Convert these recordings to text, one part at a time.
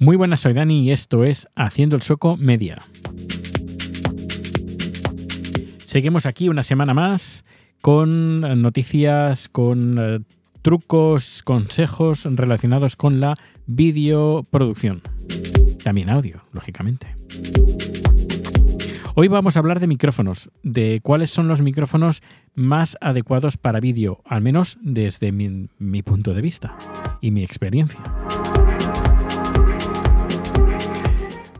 Muy buenas, soy Dani y esto es Haciendo el Soco Media. Seguimos aquí una semana más con noticias, con eh, trucos, consejos relacionados con la videoproducción. También audio, lógicamente. Hoy vamos a hablar de micrófonos, de cuáles son los micrófonos más adecuados para vídeo, al menos desde mi punto de vista y mi experiencia.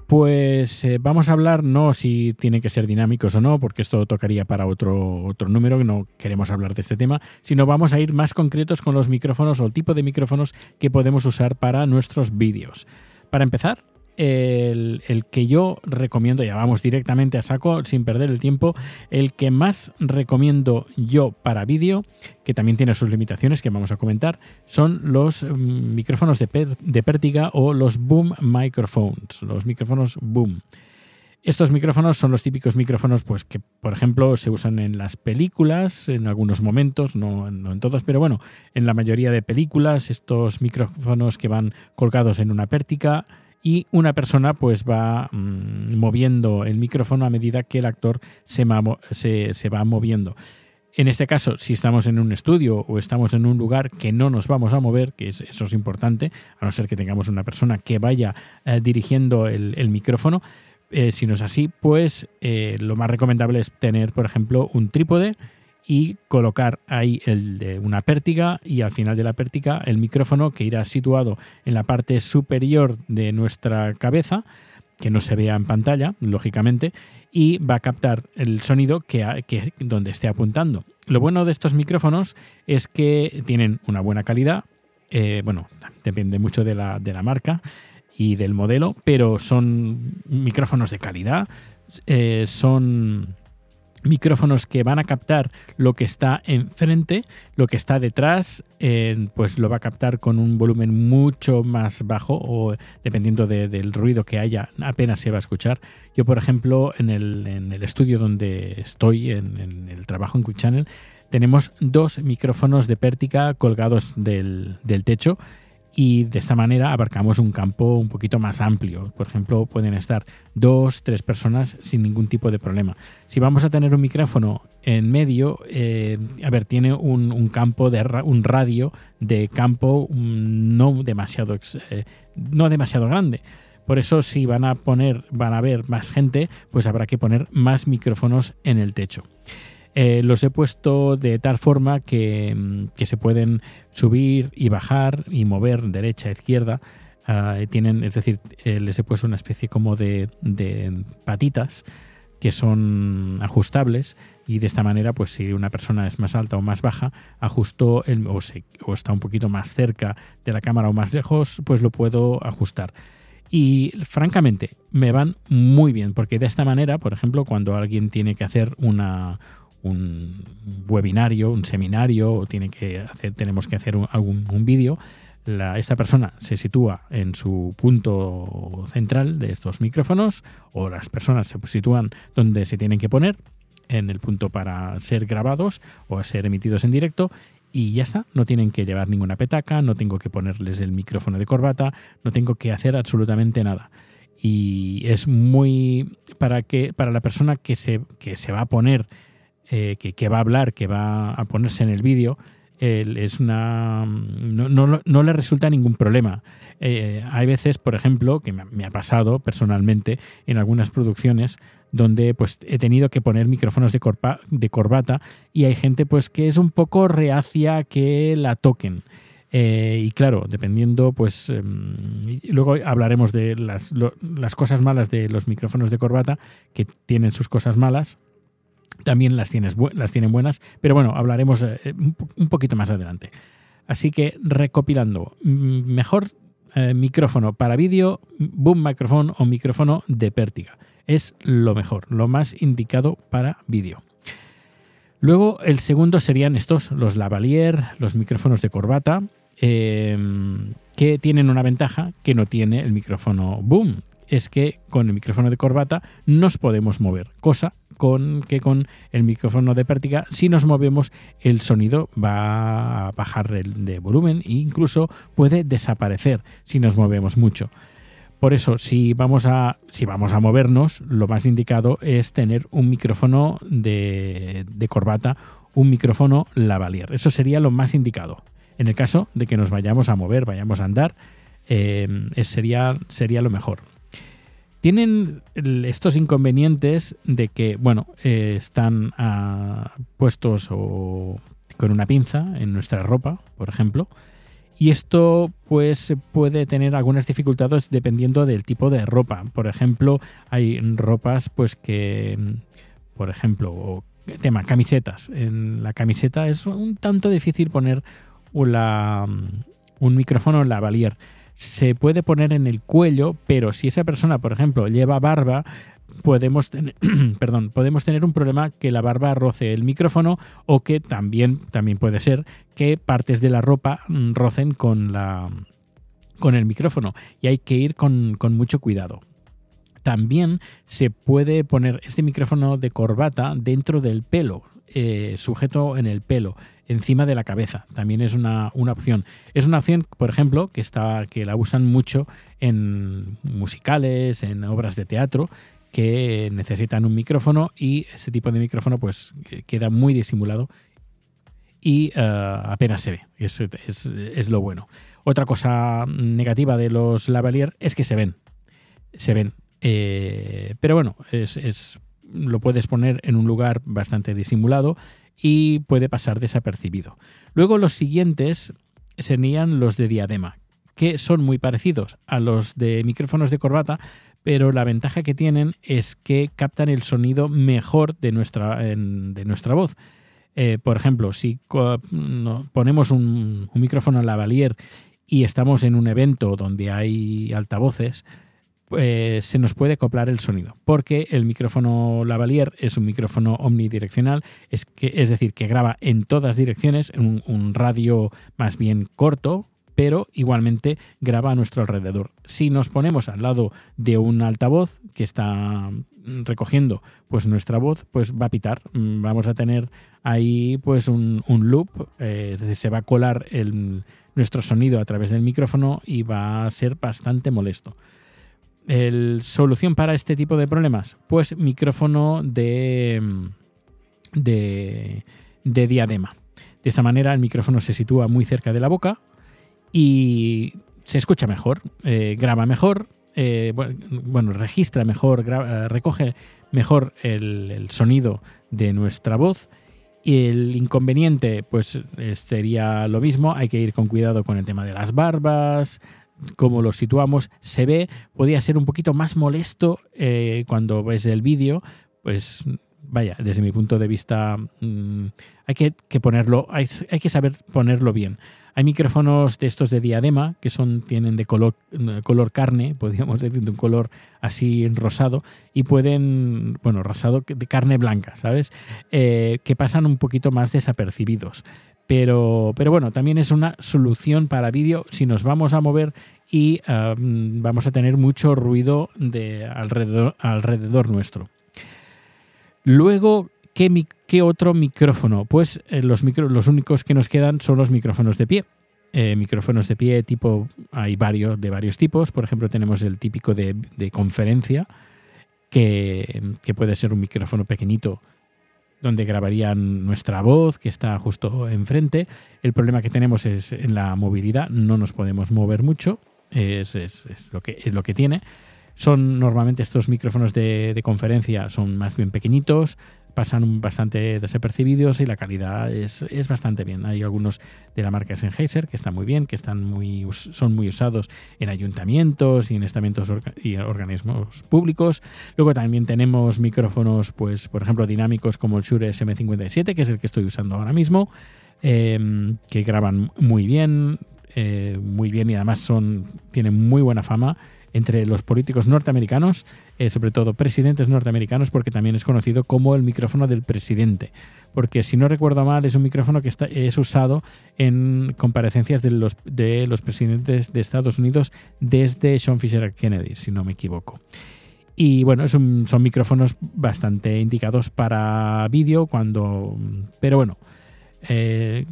Pues eh, vamos a hablar no si tiene que ser dinámicos o no, porque esto tocaría para otro, otro número, que no queremos hablar de este tema, sino vamos a ir más concretos con los micrófonos o el tipo de micrófonos que podemos usar para nuestros vídeos. Para empezar, el, que yo recomiendo, ya vamos directamente a saco sin perder el tiempo, el que más recomiendo yo para vídeo, que también tiene sus limitaciones que vamos a comentar, son los mm, micrófonos de, de pértiga o los boom microphones, los micrófonos boom. Estos micrófonos son los típicos micrófonos pues, que, por ejemplo, se usan en las películas en algunos momentos, no, no, en todos, pero bueno, en la mayoría de películas, estos micrófonos que van colgados en una pértiga y una persona pues va mm, moviendo el micrófono a medida que el actor se, se, va moviendo. En este caso, si estamos en un estudio o estamos en un lugar que no nos vamos a mover, que eso es importante, a no ser que tengamos una persona que vaya eh, dirigiendo el, micrófono, eh, si no es así, pues eh, lo más recomendable es tener, por ejemplo, un trípode y colocar ahí el de una pértiga y al final de la pértiga el micrófono que irá situado en la parte superior de nuestra cabeza que no se vea en pantalla, lógicamente, y va a captar el sonido que, donde esté apuntando. Lo bueno de estos micrófonos es que tienen una buena calidad, eh, bueno, depende mucho de la, de la, marca y del modelo, pero son micrófonos de calidad, eh, son micrófonos que van a captar lo que está enfrente, lo que está detrás, pues lo va a captar con un volumen mucho más bajo o dependiendo del ruido que haya, apenas se va a escuchar. Yo, por ejemplo, en el, estudio donde estoy, en, el trabajo en Quick Channel, tenemos dos micrófonos de pértica colgados del, del techo y de esta manera abarcamos un campo un poquito más amplio. Por ejemplo, pueden estar dos, tres personas sin ningún tipo de problema. Si vamos a tener un micrófono en medio, eh, a ver, tiene un, campo de un radio de campo no demasiado eh, no demasiado grande. Por eso, si van a poner, van a ver más gente, pues habrá que poner más micrófonos en el techo. Eh, los he puesto de tal forma que, mm, se pueden subir y bajar y mover derecha, izquierda. Ah, tienen, es decir, eh, les he puesto una especie como de, patitas que son ajustables y de esta manera, pues si una persona es más alta o más baja, ajusto el, o, o está un poquito más cerca de la cámara o más lejos, pues lo puedo ajustar. Y francamente, me van muy bien, porque de esta manera, por ejemplo, cuando alguien tiene que hacer una, un webinario, un seminario, o tiene que hacer, tenemos que hacer un, algún un vídeo, esta persona se sitúa en su punto central de estos micrófonos, o las personas se sitúan donde se tienen que poner, en el punto para ser grabados o ser emitidos en directo, y ya está, no tienen que llevar ninguna petaca, no tengo que ponerles el micrófono de corbata, no tengo que hacer absolutamente nada. Y es muy para que para la persona que se, que se va a poner eh, que, va a hablar, que va a ponerse en el vídeo, es una no, le resulta ningún problema. Eh, hay veces, por ejemplo, que me, ha pasado personalmente en algunas producciones donde pues he tenido que poner micrófonos de, de corbata y hay gente pues que es un poco reacia que la toquen. Eh, y claro, dependiendo, pues em, luego hablaremos de las cosas malas de los micrófonos de corbata, que tienen sus cosas malas, también las, tienes, las tienen buenas, pero bueno, hablaremos eh, un poquito más adelante. Así que recopilando, mejor eh, micrófono para vídeo, boom micrófono o micrófono de pértiga. Es lo mejor, lo más indicado para vídeo. Luego el segundo serían estos, los lavalier, los micrófonos de corbata, em, que tienen una ventaja que no tiene el micrófono boom, es que con el micrófono de corbata nos podemos mover, cosa con que con el micrófono de pértiga, si nos movemos, el sonido va a bajar de volumen e incluso puede desaparecer si nos movemos mucho. Por eso, si vamos a, si vamos a movernos, lo más indicado es tener un micrófono de, corbata, un micrófono lavalier. Eso sería lo más indicado. En el caso de que nos vayamos a mover, vayamos a andar, eh, sería, sería lo mejor. Tienen estos inconvenientes de que, bueno, eh, están ah, puestos con una pinza en nuestra ropa, por ejemplo, y esto pues puede tener algunas dificultades dependiendo del tipo de ropa. Por ejemplo, hay ropas pues que, por ejemplo, tema camisetas. En la camiseta es un tanto difícil poner un micrófono lavalier. Se puede poner en el cuello, pero si esa persona, por ejemplo, lleva barba, podemos tener, perdón, podemos tener un problema que la barba roce el micrófono o que también, también puede ser que partes de la ropa mm, rocen con, la, con el micrófono y hay que ir con, mucho cuidado. También se puede poner este micrófono de corbata dentro del pelo, eh, sujeto en el pelo, encima de la cabeza. También es una, una, opción. Es una opción, por ejemplo, que, está, que la usan mucho en musicales, en obras de teatro, que necesitan un micrófono y ese tipo de micrófono pues queda muy disimulado y eh, apenas se ve. Es, es, lo bueno. Otra cosa negativa de los lavalier es que se ven. Se ven. Eh, pero bueno, es, lo puedes poner en un lugar bastante disimulado y puede pasar desapercibido. Luego los siguientes serían los de diadema, que son muy parecidos a los de micrófonos de corbata, pero la ventaja que tienen es que captan el sonido mejor de nuestra, de nuestra voz. Eh, por ejemplo, si ponemos un, micrófono lavalier y estamos en un evento donde hay altavoces, pues se nos puede acoplar el sonido, porque el micrófono lavalier es un micrófono omnidireccional, es, que, es decir, que graba en todas direcciones, en un radio más bien corto, pero igualmente graba a nuestro alrededor. Si nos ponemos al lado de un altavoz que está recogiendo pues nuestra voz, pues va a pitar. Mm, vamos a tener ahí pues un, loop, eh, se va a colar nuestro sonido a través del micrófono y va a ser bastante molesto. El, ¿Solución para este tipo de problemas? Pues micrófono de, de, de diadema. De esta manera el micrófono se sitúa muy cerca de la boca, y se escucha mejor, eh, graba mejor, eh, bueno, registra mejor, eh, recoge mejor el, sonido de nuestra voz. Y el inconveniente, pues sería lo mismo, hay que ir con cuidado con el tema de las barbas, cómo lo situamos, se ve, podría ser un poquito más molesto cuando ves el vídeo, pues vaya, desde mi punto de vista, mm, hay que, ponerlo, hay, que saber ponerlo bien. Hay micrófonos de estos de diadema que son, tienen de color, color carne, podríamos decir, de un color así rosado, y pueden, bueno, rosado de carne blanca, ¿sabes? Eh, que pasan un poquito más desapercibidos. Pero, pero bueno, también es una solución para vídeo si nos vamos a mover y vamos a tener mucho ruido de alrededor, alrededor nuestro. Luego, ¿qué, otro micrófono? Pues eh, los, los únicos que nos quedan son los micrófonos de pie. Eh, micrófonos de pie tipo, hay varios de varios tipos. Por ejemplo, tenemos el típico de, conferencia, que, puede ser un micrófono pequeñito donde grabarían nuestra voz, que está justo enfrente. El problema que tenemos es en la movilidad, no nos podemos mover mucho, es, lo, que, es lo que tiene. Son normalmente estos micrófonos de, conferencia, son más bien pequeñitos, pasan bastante desapercibidos y la calidad es, bastante bien. Hay algunos de la marca Sennheiser que están muy bien, que están muy, son muy usados en ayuntamientos y en estamentos y organismos públicos. Luego también tenemos micrófonos, pues, por ejemplo, dinámicos como el Shure SM57, que es el que estoy usando ahora mismo, em, que graban muy bien, eh, muy bien y además son, tienen muy buena fama entre los políticos norteamericanos, eh, sobre todo presidentes norteamericanos, porque también es conocido como el micrófono del presidente. Porque si no recuerdo mal, es un micrófono que está, es usado en comparecencias de los, de los presidentes de Estados Unidos desde Sean Fisher Kennedy, si no me equivoco. Y bueno, son micrófonos bastante indicados para vídeo, cuando. Pero bueno. Eh,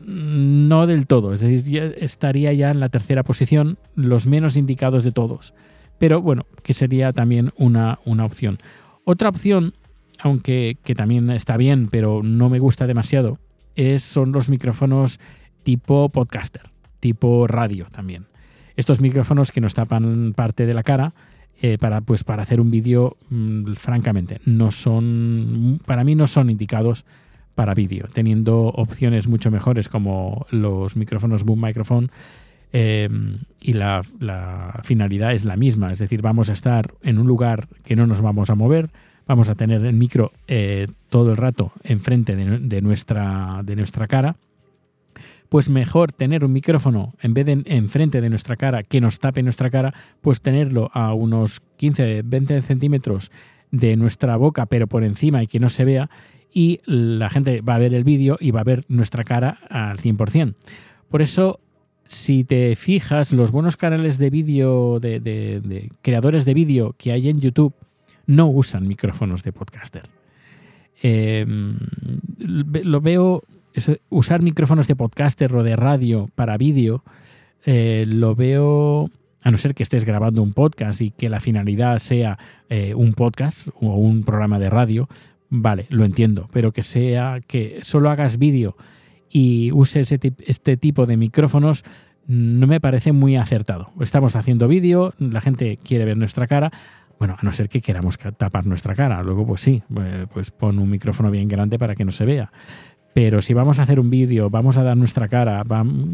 no del todo, es decir, estaría ya en la tercera posición, los menos indicados de todos. pero bueno, que sería también una, una opción. Otra opción, aunque que también está bien, pero no me gusta demasiado, es, son los micrófonos tipo podcaster, tipo radio también. Estos micrófonos que nos tapan parte de la cara, eh, para, pues, para hacer un vídeo, mm, francamente, no son, para mí no son indicados para vídeo, teniendo opciones mucho mejores como los micrófonos Boom Microphone. Eh, y la, finalidad es la misma, es decir, vamos a estar en un lugar que no nos vamos a mover, vamos a tener el micro eh, todo el rato enfrente de, nuestra, de nuestra cara pues mejor tener un micrófono en vez de enfrente de nuestra cara que nos tape nuestra cara, pues tenerlo a unos 15, 20 centímetros de nuestra boca, pero por encima y que no se vea, y la gente va a ver el vídeo y va a ver nuestra cara al 100%. Por eso, si te fijas, los buenos canales de vídeo, de, creadores de vídeo que hay en YouTube, no usan micrófonos de podcaster. Em, lo veo usar micrófonos de podcaster o de radio para vídeo, eh, lo veo, a no ser que estés grabando un podcast y que la finalidad sea eh, un podcast o un programa de radio, vale, lo entiendo, pero que sea que solo hagas vídeo y uses este tipo de micrófonos, no me parece muy acertado. Estamos haciendo vídeo, la gente quiere ver nuestra cara. Bueno, a no ser que queramos tapar nuestra cara. Luego, pues sí, eh, pues pon un micrófono bien grande para que no se vea. Pero si vamos a hacer un vídeo, vamos a dar nuestra cara,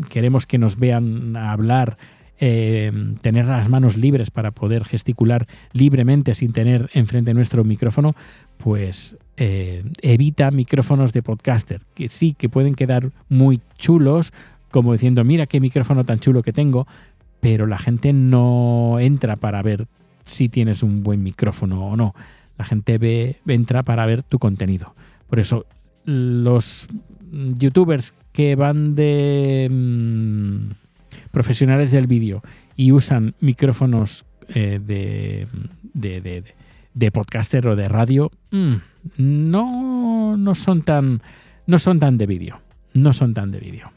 queremos que nos vean hablar, eh, tener las manos libres para poder gesticular libremente sin tener enfrente nuestro micrófono, pues eh, evita micrófonos de podcaster, que sí que pueden quedar muy chulos, como diciendo, mira qué micrófono tan chulo que tengo, pero la gente no entra para ver si tienes un buen micrófono o no. La gente ve, entra para ver tu contenido. Por eso los youtubers que van de mm, profesionales del vídeo y usan micrófonos eh, de, de, podcaster o de radio, mm, no, no son tan no son tan de vídeo. No son tan de vídeo.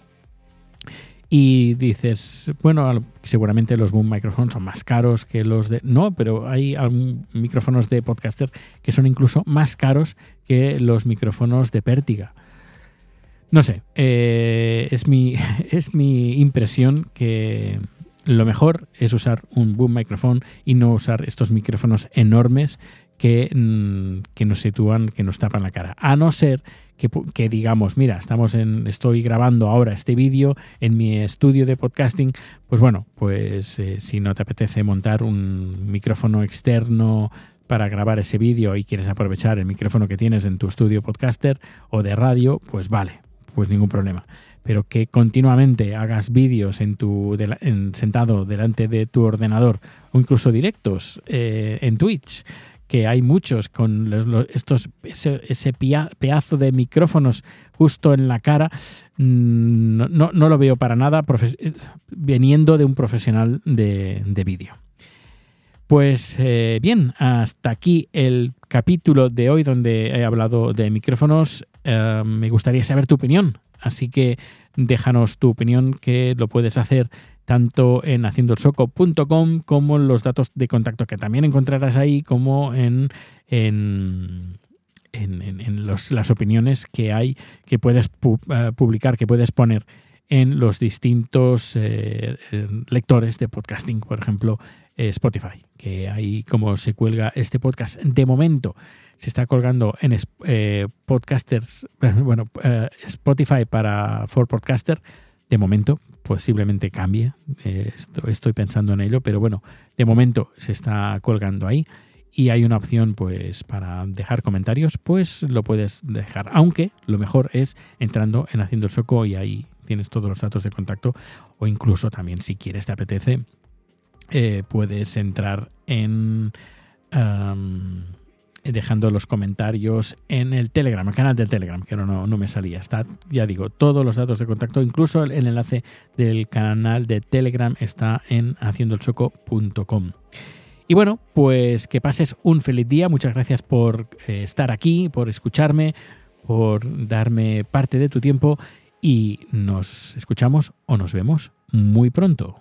Y dices, bueno, seguramente los boom micrófonos son más caros que los de... No, pero hay micrófonos de podcaster que son incluso más caros que los micrófonos de pértiga. No sé, eh, es, mi, es mi impresión que lo mejor es usar un boom micrófono y no usar estos micrófonos enormes que, mm, que, nos sitúan, que nos tapan la cara. A no ser que, digamos, mira, estamos en, estoy grabando ahora este vídeo en mi estudio de podcasting, pues bueno, pues eh, si no te apetece montar un micrófono externo para grabar ese vídeo y quieres aprovechar el micrófono que tienes en tu estudio podcaster o de radio, pues vale, pues ningún problema. Pero que continuamente hagas vídeos en tu sentado delante de tu ordenador o incluso directos eh, en Twitch que hay muchos con estos ese, pedazo de micrófonos justo en la cara, mm, no, lo veo para nada viniendo de un profesional de, vídeo. Pues eh, bien, hasta aquí el capítulo de hoy donde he hablado de micrófonos. Eh, me gustaría saber tu opinión, así que déjanos tu opinión que lo puedes hacer tanto en haciendoelsoco.com como en los datos de contacto que también encontrarás ahí, como en, en, en, las opiniones que hay que puedes eh, publicar, que puedes poner en los distintos eh, lectores de podcasting, por ejemplo, Spotify, que ahí como se cuelga este podcast. De momento se está colgando en podcasters, bueno, Spotify para For Podcaster, de momento, posiblemente cambie, eh, estoy pensando en ello, pero bueno, de momento se está colgando ahí. Y hay una opción pues para dejar comentarios, pues lo puedes dejar, aunque lo mejor es entrando en Haciendo el Soco y ahí tienes todos los datos de contacto o incluso también si quieres te apetece eh, puedes entrar en dejando los comentarios en el Telegram, el canal del Telegram, que no, no me salía. Está, ya digo, todos los datos de contacto, incluso el, enlace del canal de Telegram está en haciendoelsoco.com. Y bueno, pues que pases un feliz día. Muchas gracias por eh, estar aquí, por escucharme, por darme parte de tu tiempo y nos escuchamos o nos vemos muy pronto.